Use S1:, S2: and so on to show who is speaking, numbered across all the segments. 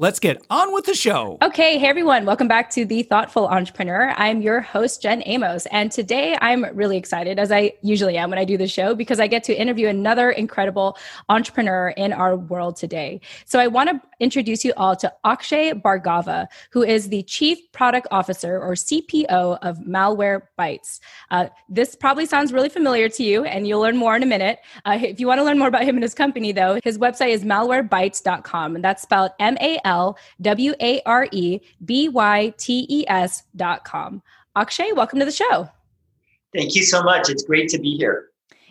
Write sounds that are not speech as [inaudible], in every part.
S1: Let's get on with the show.
S2: Okay, hey everyone, welcome back to The Thoughtful Entrepreneur. I'm your host, Jen Amos, and today I'm really excited, as I usually am when I do the show, because I get to interview another incredible entrepreneur in our world today. So I want to introduce you all to Akshay Bhargava, who is the Chief Product Officer or CPO of Malwarebytes. Uh, this probably sounds really familiar to you, and you'll learn more in a minute. Uh, if you want to learn more about him and his company, though, his website is malwarebytes.com, and that's spelled M A L W A R E B Y T E S dot com. Akshay, welcome to the show.
S3: Thank you so much. It's great to be here.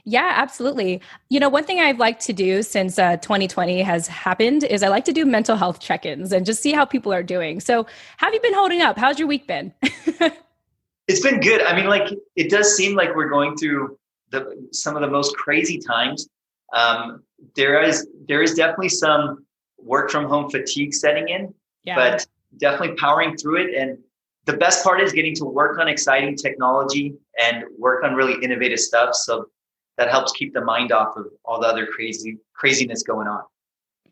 S2: Yeah, absolutely. You know, one thing I've liked to do since uh, 2020 has happened is I like to do mental health check ins and just see how people are doing. So, have you been holding up? How's your week been? [laughs]
S3: it's been good. I mean, like, it does seem like we're going through the, some of the most crazy times. Um, there is there is definitely some work from home fatigue setting in, yeah. but definitely powering through it. And the best part is getting to work on exciting technology and work on really innovative stuff. So that helps keep the mind off of all the other crazy craziness going on.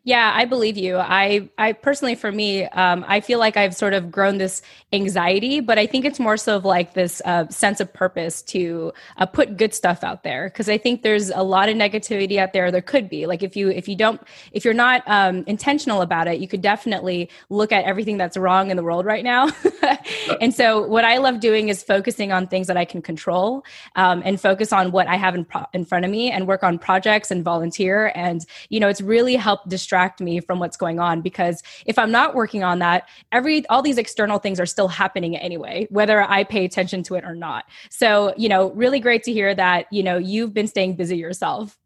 S2: Yeah, I believe you. I, I personally, for me, um, I feel like I've sort of grown this anxiety, but I think it's more so of like this uh, sense of purpose to uh, put good stuff out there. Because I think there's a lot of negativity out there. There could be like if you if you don't if you're not um, intentional about it, you could definitely look at everything that's wrong in the world right now. [laughs] and so, what I love doing is focusing on things that I can control um, and focus on what I have in pro- in front of me and work on projects and volunteer. And you know, it's really helped distract distract me from what's going on because if I'm not working on that, every all these external things are still happening anyway, whether I pay attention to it or not. So, you know, really great to hear that, you know, you've been staying busy yourself.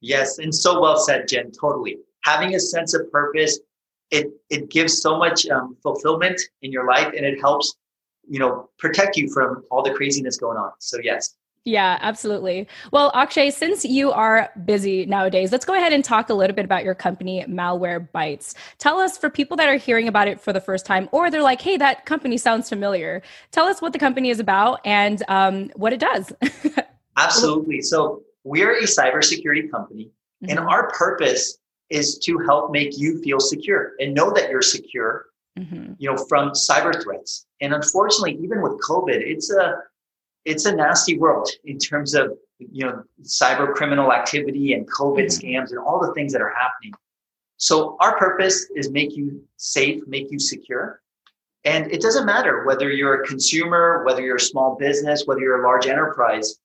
S3: Yes, and so well said, Jen. Totally. Having a sense of purpose, it it gives so much um, fulfillment in your life, and it helps, you know, protect you from all the craziness going on. So yes,
S2: yeah, absolutely. Well, Akshay, since you are busy nowadays, let's go ahead and talk a little bit about your company, Malware Malwarebytes. Tell us for people that are hearing about it for the first time, or they're like, hey, that company sounds familiar. Tell us what the company is about and um, what it does. [laughs]
S3: Absolutely. So, we're a cybersecurity company, mm-hmm. and our purpose is to help make you feel secure and know that you're secure. Mm-hmm. You know, from cyber threats. And unfortunately, even with COVID, it's a it's a nasty world in terms of you know cyber criminal activity and covid mm-hmm. scams and all the things that are happening. So our purpose is make you safe make you secure. And it doesn't matter whether you're a consumer whether you're a small business whether you're a large enterprise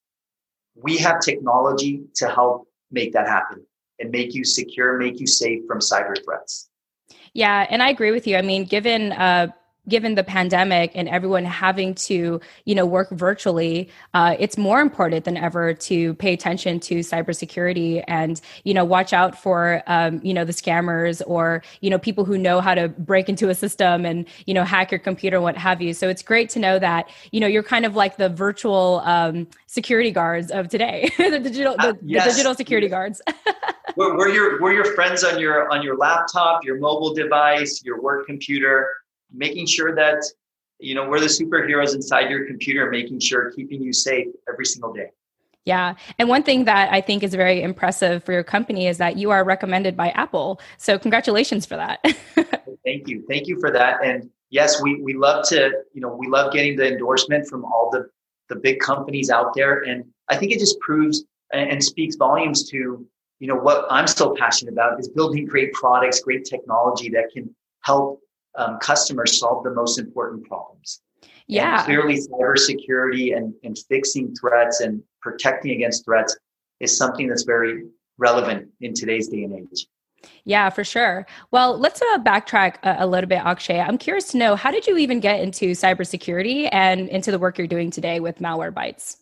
S3: we have technology to help make that happen and make you secure make you safe from cyber threats.
S2: Yeah and i agree with you. I mean given uh given the pandemic and everyone having to you know work virtually uh, it's more important than ever to pay attention to cybersecurity and you know watch out for um, you know the scammers or you know people who know how to break into a system and you know hack your computer what have you. So it's great to know that you know you're kind of like the virtual um, security guards of today [laughs] the digital the, uh, yes. the digital security guards. [laughs]
S3: We're, we're your we're your friends on your on your laptop your mobile device your work computer making sure that you know we're the superheroes inside your computer making sure keeping you safe every single day
S2: yeah. And one thing that I think is very impressive for your company is that you are recommended by Apple. So congratulations for that. [laughs]
S3: Thank you. Thank you for that. And yes, we, we love to, you know, we love getting the endorsement from all the, the big companies out there. And I think it just proves and speaks volumes to, you know, what I'm so passionate about is building great products, great technology that can help um, customers solve the most important problems.
S2: Yeah.
S3: And clearly, cybersecurity and, and fixing threats and protecting against threats is something that's very relevant in today's day and age.
S2: Yeah, for sure. Well, let's uh, backtrack a, a, little bit, Akshay. I'm curious to know how did you even get into cybersecurity and into the work you're doing today with Malwarebytes?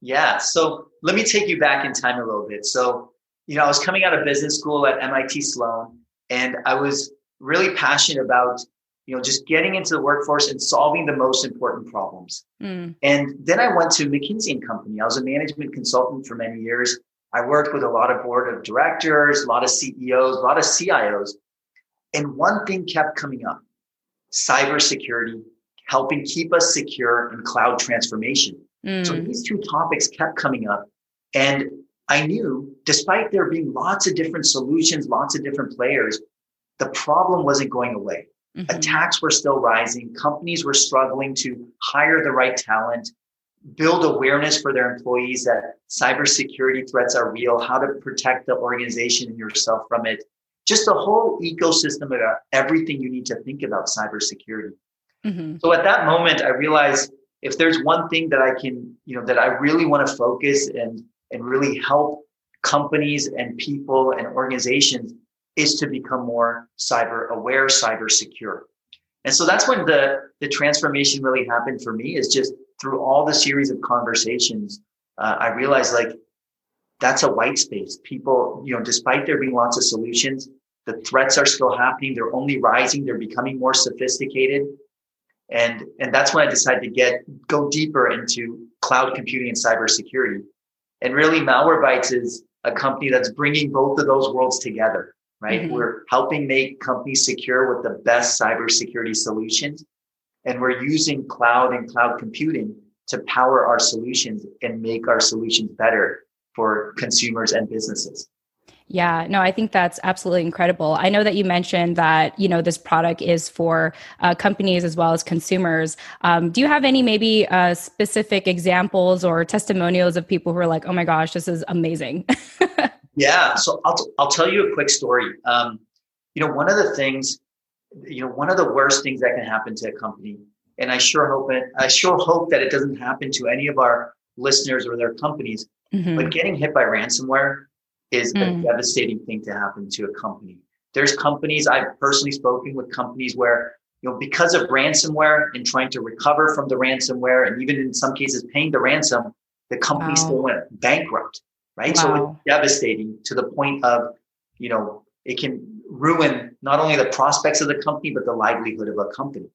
S3: Yeah, so let me take you back in time a little bit. So, you know, I was coming out of business school at MIT Sloan, and I was really passionate about you know, just getting into the workforce and solving the most important problems. Mm. And then I went to McKinsey and Company. I was a management consultant for many years. I worked with a lot of board of directors, a lot of CEOs, a lot of CIOs. And one thing kept coming up cybersecurity, helping keep us secure in cloud transformation. Mm. So these two topics kept coming up. And I knew, despite there being lots of different solutions, lots of different players, the problem wasn't going away. Mm-hmm. Attacks were still rising. Companies were struggling to hire the right talent, build awareness for their employees that cybersecurity threats are real, how to protect the organization and yourself from it. Just a whole ecosystem of everything you need to think about cybersecurity. Mm-hmm. So at that moment, I realized if there's one thing that I can, you know, that I really want to focus and and really help companies and people and organizations is to become more cyber aware, cyber secure. And so that's when the, the transformation really happened for me is just through all the series of conversations, uh, I realized like that's a white space. People, you know, despite there being lots of solutions, the threats are still happening. They're only rising. They're becoming more sophisticated. And, and that's when I decided to get, go deeper into cloud computing and cybersecurity. And really Malwarebytes is a company that's bringing both of those worlds together right? Mm-hmm. We're helping make companies secure with the best cybersecurity solutions. And we're using cloud and cloud computing to power our solutions and make our solutions better for consumers and businesses.
S2: Yeah, no, I think that's absolutely incredible. I know that you mentioned that you know this product is for uh, companies as well as consumers. Um, do you have any maybe uh, specific examples or testimonials of people who are like, "Oh my gosh, this is amazing"? [laughs]
S3: Yeah. So I'll, t- I'll tell you a quick story. Um, you know, one of the things, you know, one of the worst things that can happen to a company, and I sure hope it, I sure hope that it doesn't happen to any of our listeners or their companies, mm-hmm. but getting hit by ransomware is mm. a devastating thing to happen to a company. There's companies I've personally spoken with companies where, you know, because of ransomware and trying to recover from the ransomware and even in some cases paying the ransom, the company wow. still went bankrupt right? Wow. So it's devastating to the point of, you know, it can ruin not only the prospects of the company, but the livelihood of a company.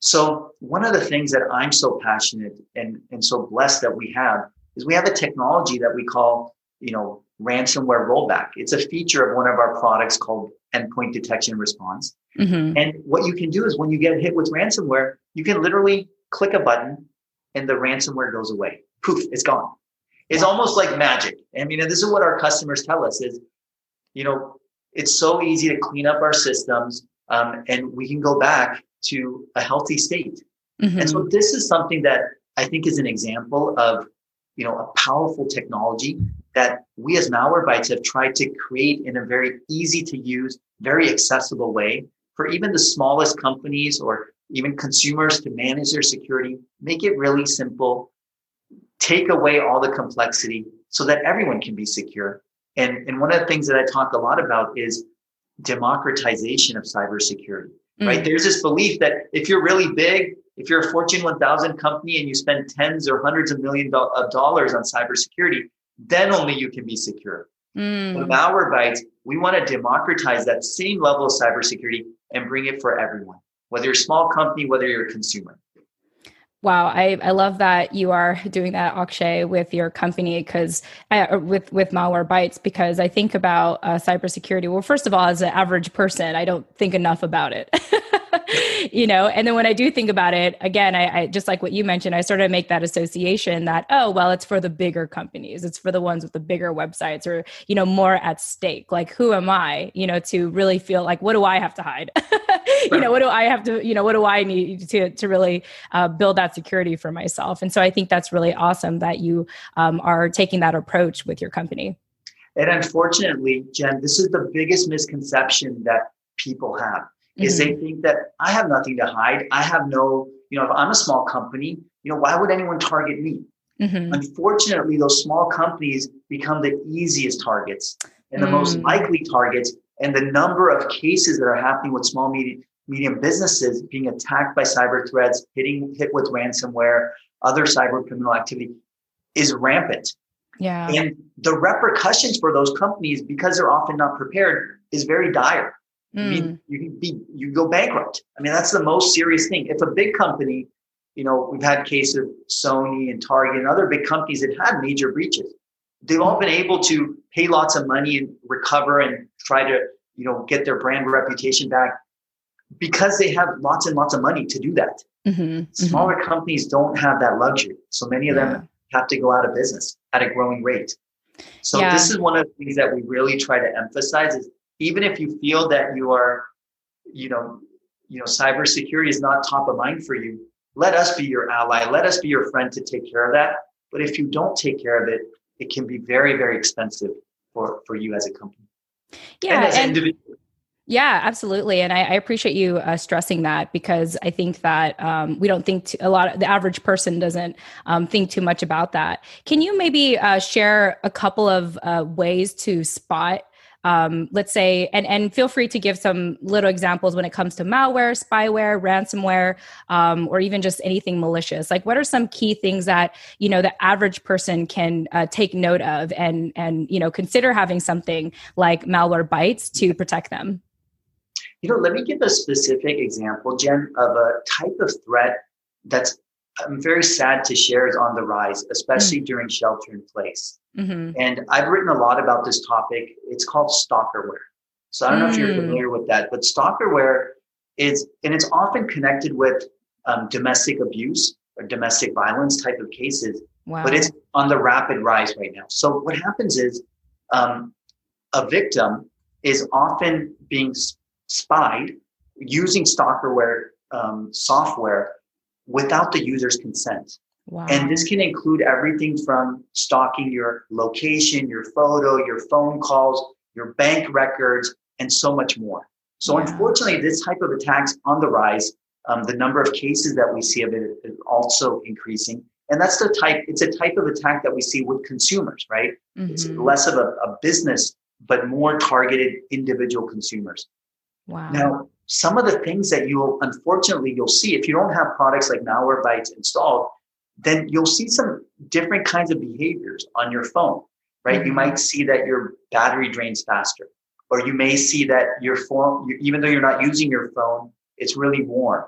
S3: So one of the things that I'm so passionate and, and so blessed that we have is we have a technology that we call, you know, ransomware rollback. It's a feature of one of our products called endpoint detection response. Mm-hmm. And what you can do is when you get hit with ransomware, you can literally click a button and the ransomware goes away. Poof, it's gone is almost like magic. I mean, this is what our customers tell us is, you know, it's so easy to clean up our systems um, and we can go back to a healthy state. Mm-hmm. And so this is something that I think is an example of, you know, a powerful technology that we as Malwarebytes have tried to create in a very easy to use, very accessible way for even the smallest companies or even consumers to manage their security, make it really simple, take away all the complexity so that everyone can be secure. And, and one of the things that I talk a lot about is democratization of cybersecurity, mm. right? There's this belief that if you're really big, if you're a Fortune 1000 company and you spend tens or hundreds of millions of dollars on cybersecurity, then only you can be secure. Mm. With Malwarebytes, we want to democratize that same level of cybersecurity and bring it for everyone, whether you're a small company, whether you're a consumer.
S2: Wow, I, I love that you are doing that, Akshay, with your company because uh, with with Malwarebytes because I think about uh, cybersecurity. Well, first of all, as an average person, I don't think enough about it. [laughs] [laughs] you know and then when i do think about it again I, I, just like what you mentioned i sort of make that association that oh well it's for the bigger companies. It's for the ones with the bigger websites or you know more at stake. Like who am i you know to really feel like what do i have to hide? [laughs] You know what do i have to you know what do i need to to really uh, build that security for myself? And so i think that's really awesome that you um, are taking that approach with your company.
S3: And unfortunately jen this is the biggest misconception that people have is mm-hmm. they think that I have nothing to hide. I have no, you know, if I'm a small company, you know, why would anyone target me? Mm-hmm. Unfortunately, those small companies become the easiest targets and the mm. most likely targets. And the number of cases that are happening with small, medium, medium businesses being attacked by cyber threats, hitting hit with ransomware, other cyber criminal activity is rampant.
S2: Yeah.
S3: And the repercussions for those companies, because they're often not prepared, is very dire. Mm. you, you can be you go bankrupt. I mean, that's the most serious thing. If a big company, you know, we've had cases of Sony and Target and other big companies that had major breaches. They've all been able to pay lots of money and recover and try to, you know, get their brand reputation back because they have lots and lots of money to do that. Mm-hmm. Smaller mm-hmm. companies don't have that luxury. So many of them have to go out of business at a growing rate. So yeah. this is one of the things that we really try to emphasize is even if you feel that you are, you know, you know, cybersecurity is not top of mind for you, let us be your ally. Let us be your friend to take care of that. But if you don't take care of it, it can be very, very expensive for, for you as a company.
S2: Yeah. And as and- individual yeah, absolutely, and I, I appreciate you uh, stressing that because I think that um, we don't think a lot. Of, the average person doesn't um, think too much about that. Can you maybe uh, share a couple of uh, ways to spot? Um, let's say, and and feel free to give some little examples when it comes to malware, spyware, ransomware, um, or even just anything malicious. Like, what are some key things that you know the average person can uh, take note of and and you know consider having something like Malwarebytes to protect them?
S3: You know, let me give a specific example, Jen, of a type of threat that's I'm very sad to share is on the rise, especially mm-hmm. during shelter in place. Mm-hmm. And I've written a lot about this topic. It's called stalkerware. So I don't mm. know if you're mm. familiar with that, but stalkerware is, and it's often connected with um, domestic abuse or domestic violence type of cases, wow. but it's on the rapid rise right now. So what happens is um, a victim is often being spied using stalkerware um, software without the user's consent. Wow. And this can include everything from stalking your location, your photo, your phone calls, your bank records, and so much more. So, yeah. unfortunately, this type of attacks on the rise. Um, the number of cases that we see of it is also increasing. And that's the type, it's a type of attack that we see with consumers, right? Mm-hmm. It's less of a, a business, but more targeted individual consumers. Wow. Now, some of the things that you'll unfortunately you'll see if you don't have products like Malwarebytes installed, then you'll see some different kinds of behaviors on your phone, right? Mm-hmm. You might see that your battery drains faster, or you may see that your phone, even though you're not using your phone, it's really warm.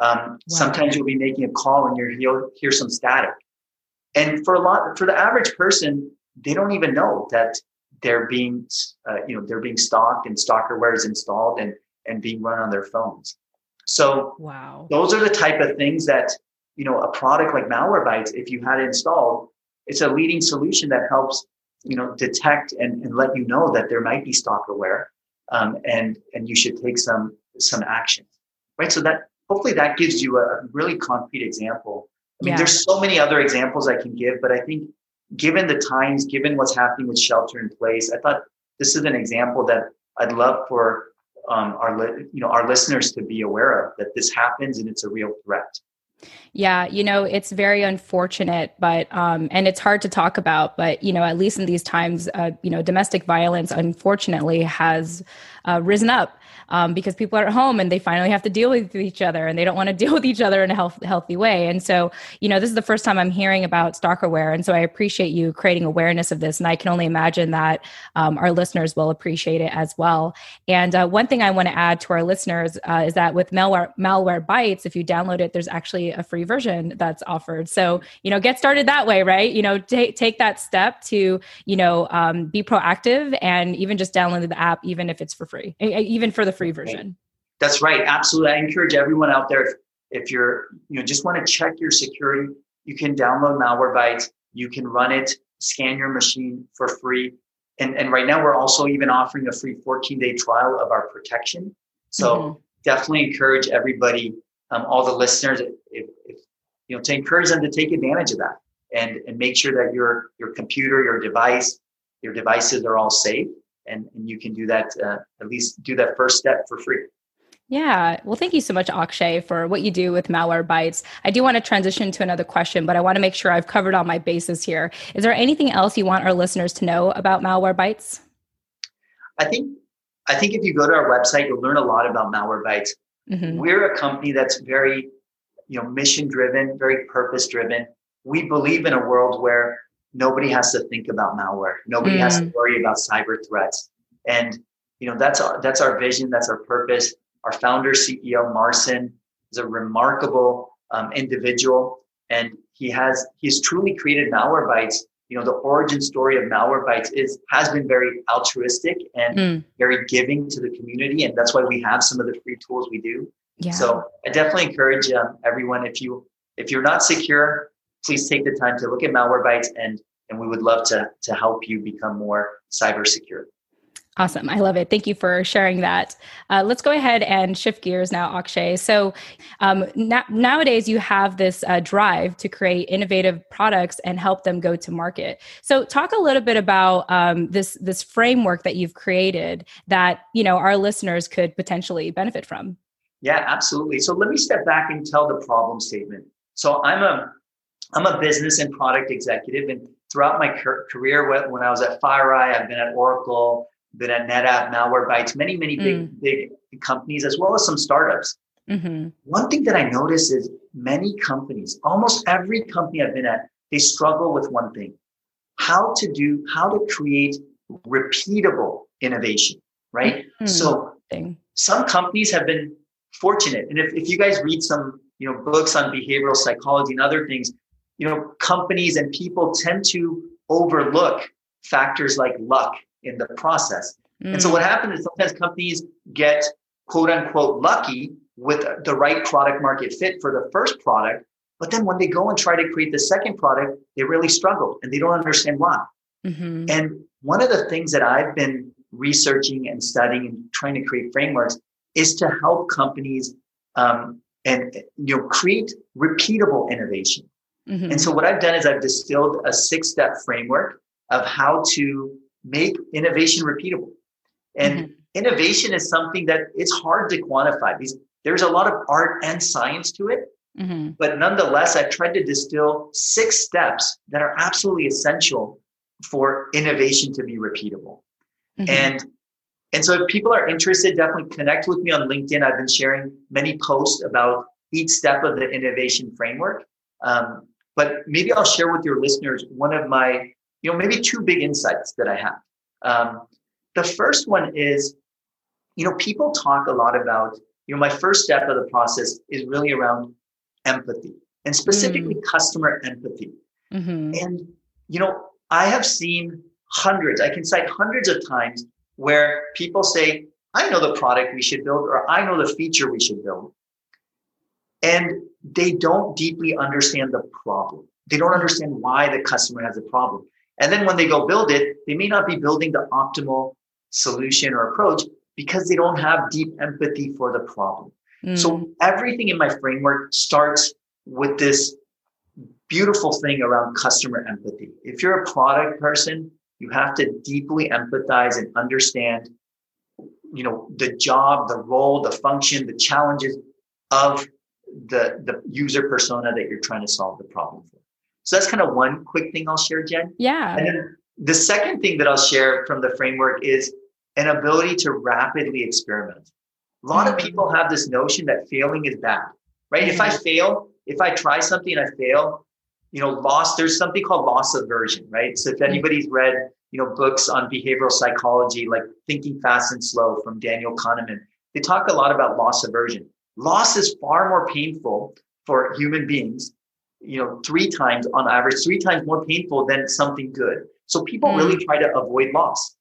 S3: Um, wow. Sometimes you'll be making a call and you'll hear some static. And for a lot, for the average person, they don't even know that they're being, uh, you know, they're being stalked and stalkerware is installed and, and being run on their phones. So wow. those are the type of things that, you know, a product like Malwarebytes, if you had it installed, it's a leading solution that helps, you know, detect and, and let you know that there might be stalkerware um, and, and you should take some, some action, right? So that hopefully that gives you a really concrete example. I mean, yeah. there's so many other examples I can give, but I think given the times, given what's happening with shelter in place, I thought this is an example that I'd love for um, our you know our listeners to be aware of that this happens and it's a real threat.
S2: Yeah, you know, it's very unfortunate, but um, and it's hard to talk about. But you know, at least in these times, uh, you know, domestic violence unfortunately has uh, risen up um, because people are at home and they finally have to deal with each other and they don't want to [laughs] deal with each other in a health, healthy way. And so, you know, this is the first time I'm hearing about stalkerware. And so I appreciate you creating awareness of this. And I can only imagine that um, our listeners will appreciate it as well. And uh, one thing I want to add to our listeners uh, is that with malware, Malwarebytes, if you download it, there's actually a free version that's offered. So, you know, get started that way, right? You know, t- take that step to, you know, um, be proactive and even just download the app, even if it's for free, even for the free version.
S3: That's right. Absolutely. I encourage everyone out there, if, if you're, you know, just want to check your security, you can download Malwarebytes. You can run it, scan your machine for free. And, and right now we're also even offering a free 14 day trial of our protection. So mm-hmm. definitely encourage everybody, um, all the listeners, if, if, you know, to encourage them to take advantage of that and, and make sure that your, your computer, your device, your devices are all safe and, and you can do that uh, at least do that first step for free
S2: yeah. Well, thank you so much, Akshay, for what you do with Malware Malwarebytes. I do want to transition to another question, but I want to make sure I've covered all my bases here. Is there anything else you want our listeners to know about Malware Malwarebytes?
S3: I think I think if you go to our website, you'll learn a lot about Malware Malwarebytes. Mm-hmm. We're a company that's very, you know, mission driven, very purpose driven. We believe in a world where nobody has to think about malware. Nobody mm. has to mm. worry about cyber threats. And you know, that's our that's our vision, that's our purpose. Our founder, CEO Marcin, is a remarkable um, individual, and he has he's truly created Malwarebytes. You know, the origin story of Malwarebytes is has been very altruistic and mm. very giving to the community, and that's why we have some of the free tools we do. Yeah. So I definitely encourage um, everyone if you if you're not secure, please take the time to look at Malwarebytes and and we would love to to help you become more cyber secure.
S2: Awesome. I love it. Thank you for sharing that. Uh, let's go ahead and shift gears now, Akshay. So, um, na- nowadays you have this uh, drive to create innovative products and help them go to market. So, talk a little bit about um, this this framework that you've created that you know our listeners could potentially benefit from.
S3: Yeah, absolutely. So, let me step back and tell the problem statement. So, I'm a I'm a business and product executive, and throughout my career, when I was at FireEye, I've been at Oracle been at NetApp, Malwarebytes, many, many big, mm. big companies, as well as some startups. Mm-hmm. One thing that I notice is many companies, almost every company I've been at, they struggle with one thing how to do, how to create repeatable innovation, right? Mm-hmm. So some companies have been fortunate. And if, if you guys read some, you know, books on behavioral psychology and other things, you know, companies and people tend to overlook factors like luck in the process. Mm. And so what happens is sometimes companies get quote unquote lucky with the right product market fit for the first product. But then when they go and try to create the second product, they really struggle and they don't understand why. Mm-hmm. And one of the things that I've been researching and studying and trying to create frameworks is to help companies um, and you know create repeatable innovation. Mm-hmm. And so what I've done is I've distilled a six-step framework of how to make innovation repeatable. And mm-hmm. innovation is something that it's hard to quantify. These, there's a lot of art and science to it. Mm-hmm. But nonetheless, I've tried to distill six steps that are absolutely essential for innovation to be repeatable. Mm-hmm. And and so if people are interested, definitely connect with me on LinkedIn. I've been sharing many posts about each step of the innovation framework. Um, but maybe I'll share with your listeners one of my you know, maybe two big insights that I have. Um, the first one is, you know, people talk a lot about, you know, my first step of the process is really around empathy and specifically mm. customer empathy. Mm-hmm. And, you know, I have seen hundreds, I can cite hundreds of times where people say, I know the product we should build, or I know the feature we should build. And they don't deeply understand the problem. They don't understand why the customer has a problem. And then when they go build it, they may not be building the optimal solution or approach because they don't have deep empathy for the problem. Mm. So everything in my framework starts with this beautiful thing around customer empathy. If you're a product person, you have to deeply empathize and understand you know the job the role the function the challenges of the the user persona that you're trying to solve the problem for so that's kind of one quick thing I'll share, Jen.
S2: Yeah.
S3: And then the second thing that I'll share from the framework is an ability to rapidly experiment. A lot mm-hmm. of people have this notion that failing is bad, right? Mm-hmm. If I mm-hmm. fail, if I try something and I fail, you know, loss, there's something called loss aversion, right? So if mm-hmm. anybody's read, you know, books on behavioral psychology, like Thinking Fast and Slow from Daniel Kahneman, they talk a lot about loss aversion. Loss is far more painful for human beings you know, three times on average, three times more painful than something good. So people mm. really try to avoid loss.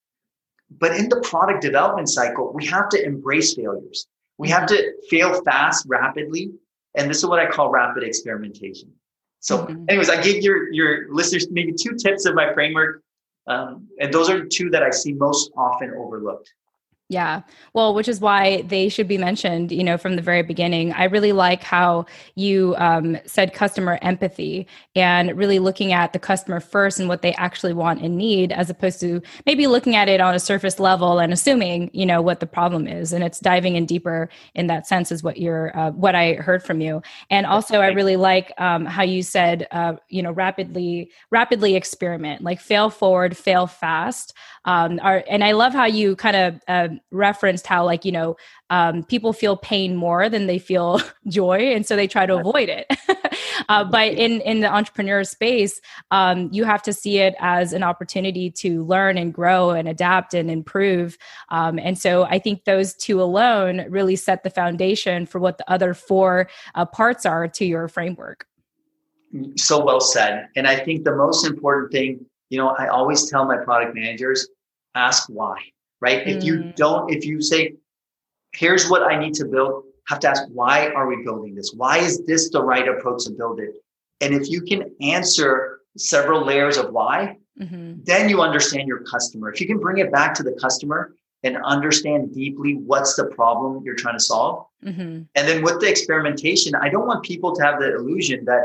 S3: But in the product development cycle, we have to embrace failures. We have to fail fast, rapidly. And this is what I call rapid experimentation. So, mm-hmm. anyways, I gave your, your listeners maybe two tips of my framework. Um, and those are two that I see most often overlooked.
S2: Yeah. Well, which is why they should be mentioned, you know, from the very beginning. I really like how you um, said customer empathy and really looking at the customer first and what they actually want and need, as opposed to maybe looking at it on a surface level and assuming, you know, what the problem is. And it's diving in deeper in that sense is what you're, uh, what I heard from you. And also, I really like um, how you said, uh, you know, rapidly, rapidly experiment, like fail forward, fail fast. Um, are, and I love how you kind of, uh, referenced how like you know um, people feel pain more than they feel [laughs] joy and so they try to avoid it. [laughs] Uh, but in in the entrepreneur space um, you have to see it as an opportunity to learn and grow and adapt and improve. Um, and so i think those two alone really set the foundation for what the other four uh, parts are to your framework.
S3: So well said. And i think the most important thing you know i always tell my product managers ask why right mm. if you mm. don't if you say here's what i need to build have to ask why are we building this why is this the right approach to build it and if you can answer several layers of why mm-hmm. then you understand your customer if you can bring it back to the customer and understand deeply what's the problem you're trying to solve mm-hmm. and then with the experimentation i don't want people to have the illusion that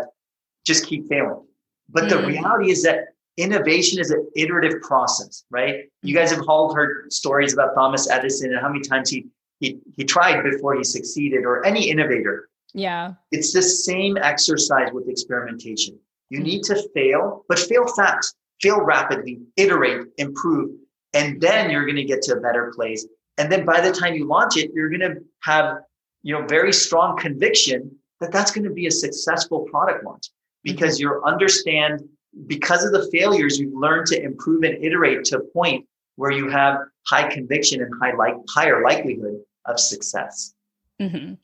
S3: just keep failing but mm. the reality is that innovation is an iterative process, right? You guys have all heard stories about Thomas Edison and how many times he he he tried before he succeeded, or any innovator.
S2: Yeah.
S3: It's the same exercise with experimentation. You need to fail, but fail fast, fail rapidly, iterate, improve, and then you're going to get to a better place. And then by the time you launch it, you're going to have you know very strong conviction that that's going to be a successful product launch because mm-hmm. you understand because of the failures, you've learned to improve and iterate to a point where you have high conviction and high like higher likelihood of success.
S2: Mm-hmm.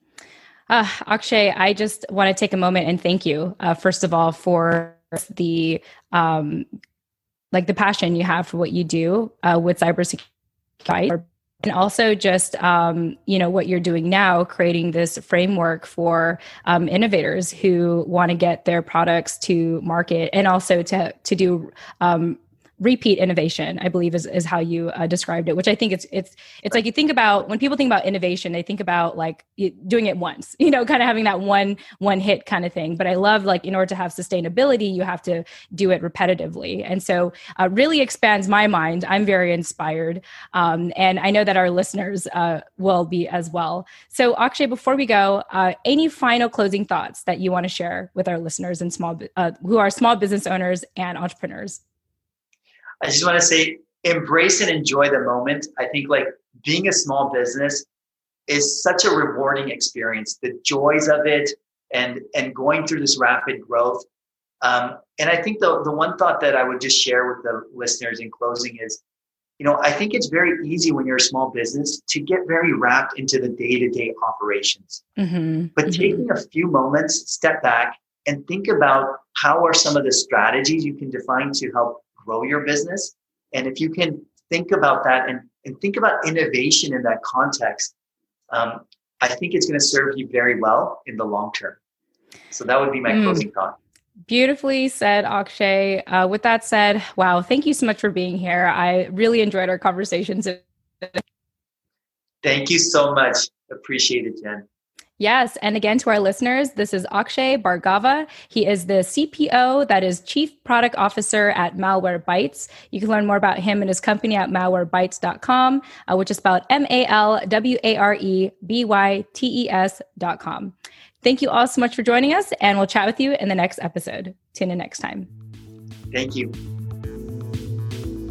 S2: Uh, Akshay, I just want to take a moment and thank you, uh, first of all, for the um, like the passion you have for what you do uh, with cybersecurity and also just um, you know what you're doing now creating this framework for um, innovators who want to get their products to market and also to to do um, repeat innovation i believe is, is how you uh, described it which i think it's it's it's like you think about when people think about innovation they think about like doing it once [laughs] you know kind of having that one one hit kind of thing. But i love like in order to have sustainability you have to do it repetitively. And so uh, really expands my mind. I'm very inspired um, and i know that our listeners uh, will be as well. So akshay before we go uh, any final closing thoughts that you want to share with our listeners and small uh, who are small business owners and entrepreneurs
S3: I just want to say embrace and enjoy the moment. I think like being a small business is such a rewarding experience. The joys of it and and going through this rapid growth. Um, and I think the the one thought that I would just share with the listeners in closing is, you know, I think it's very easy when you're a small business to get very wrapped into the day to day operations. Mm-hmm. But mm-hmm. taking a few moments, step back, and think about how are some of the strategies you can define to help grow your business. And if you can think about that and, and think about innovation in that context, um, I think it's going to serve you very well in the long term. So that would be my mm. closing thought.
S2: Beautifully said, Akshay. Uh, with that said, wow, thank you so much for being here. I really enjoyed our conversations.
S3: Thank you so much. Appreciate it, Jen.
S2: Yes. And again, to our listeners, this is Akshay Bhargava. He is the CPO, that is Chief Product Officer at Malwarebytes. You can learn more about him and his company at malwarebytes.com, uh, which is spelled M A L W A R E B Y T E S.com. Thank you all so much for joining us, and we'll chat with you in the next episode. Tune in next time.
S3: Thank you.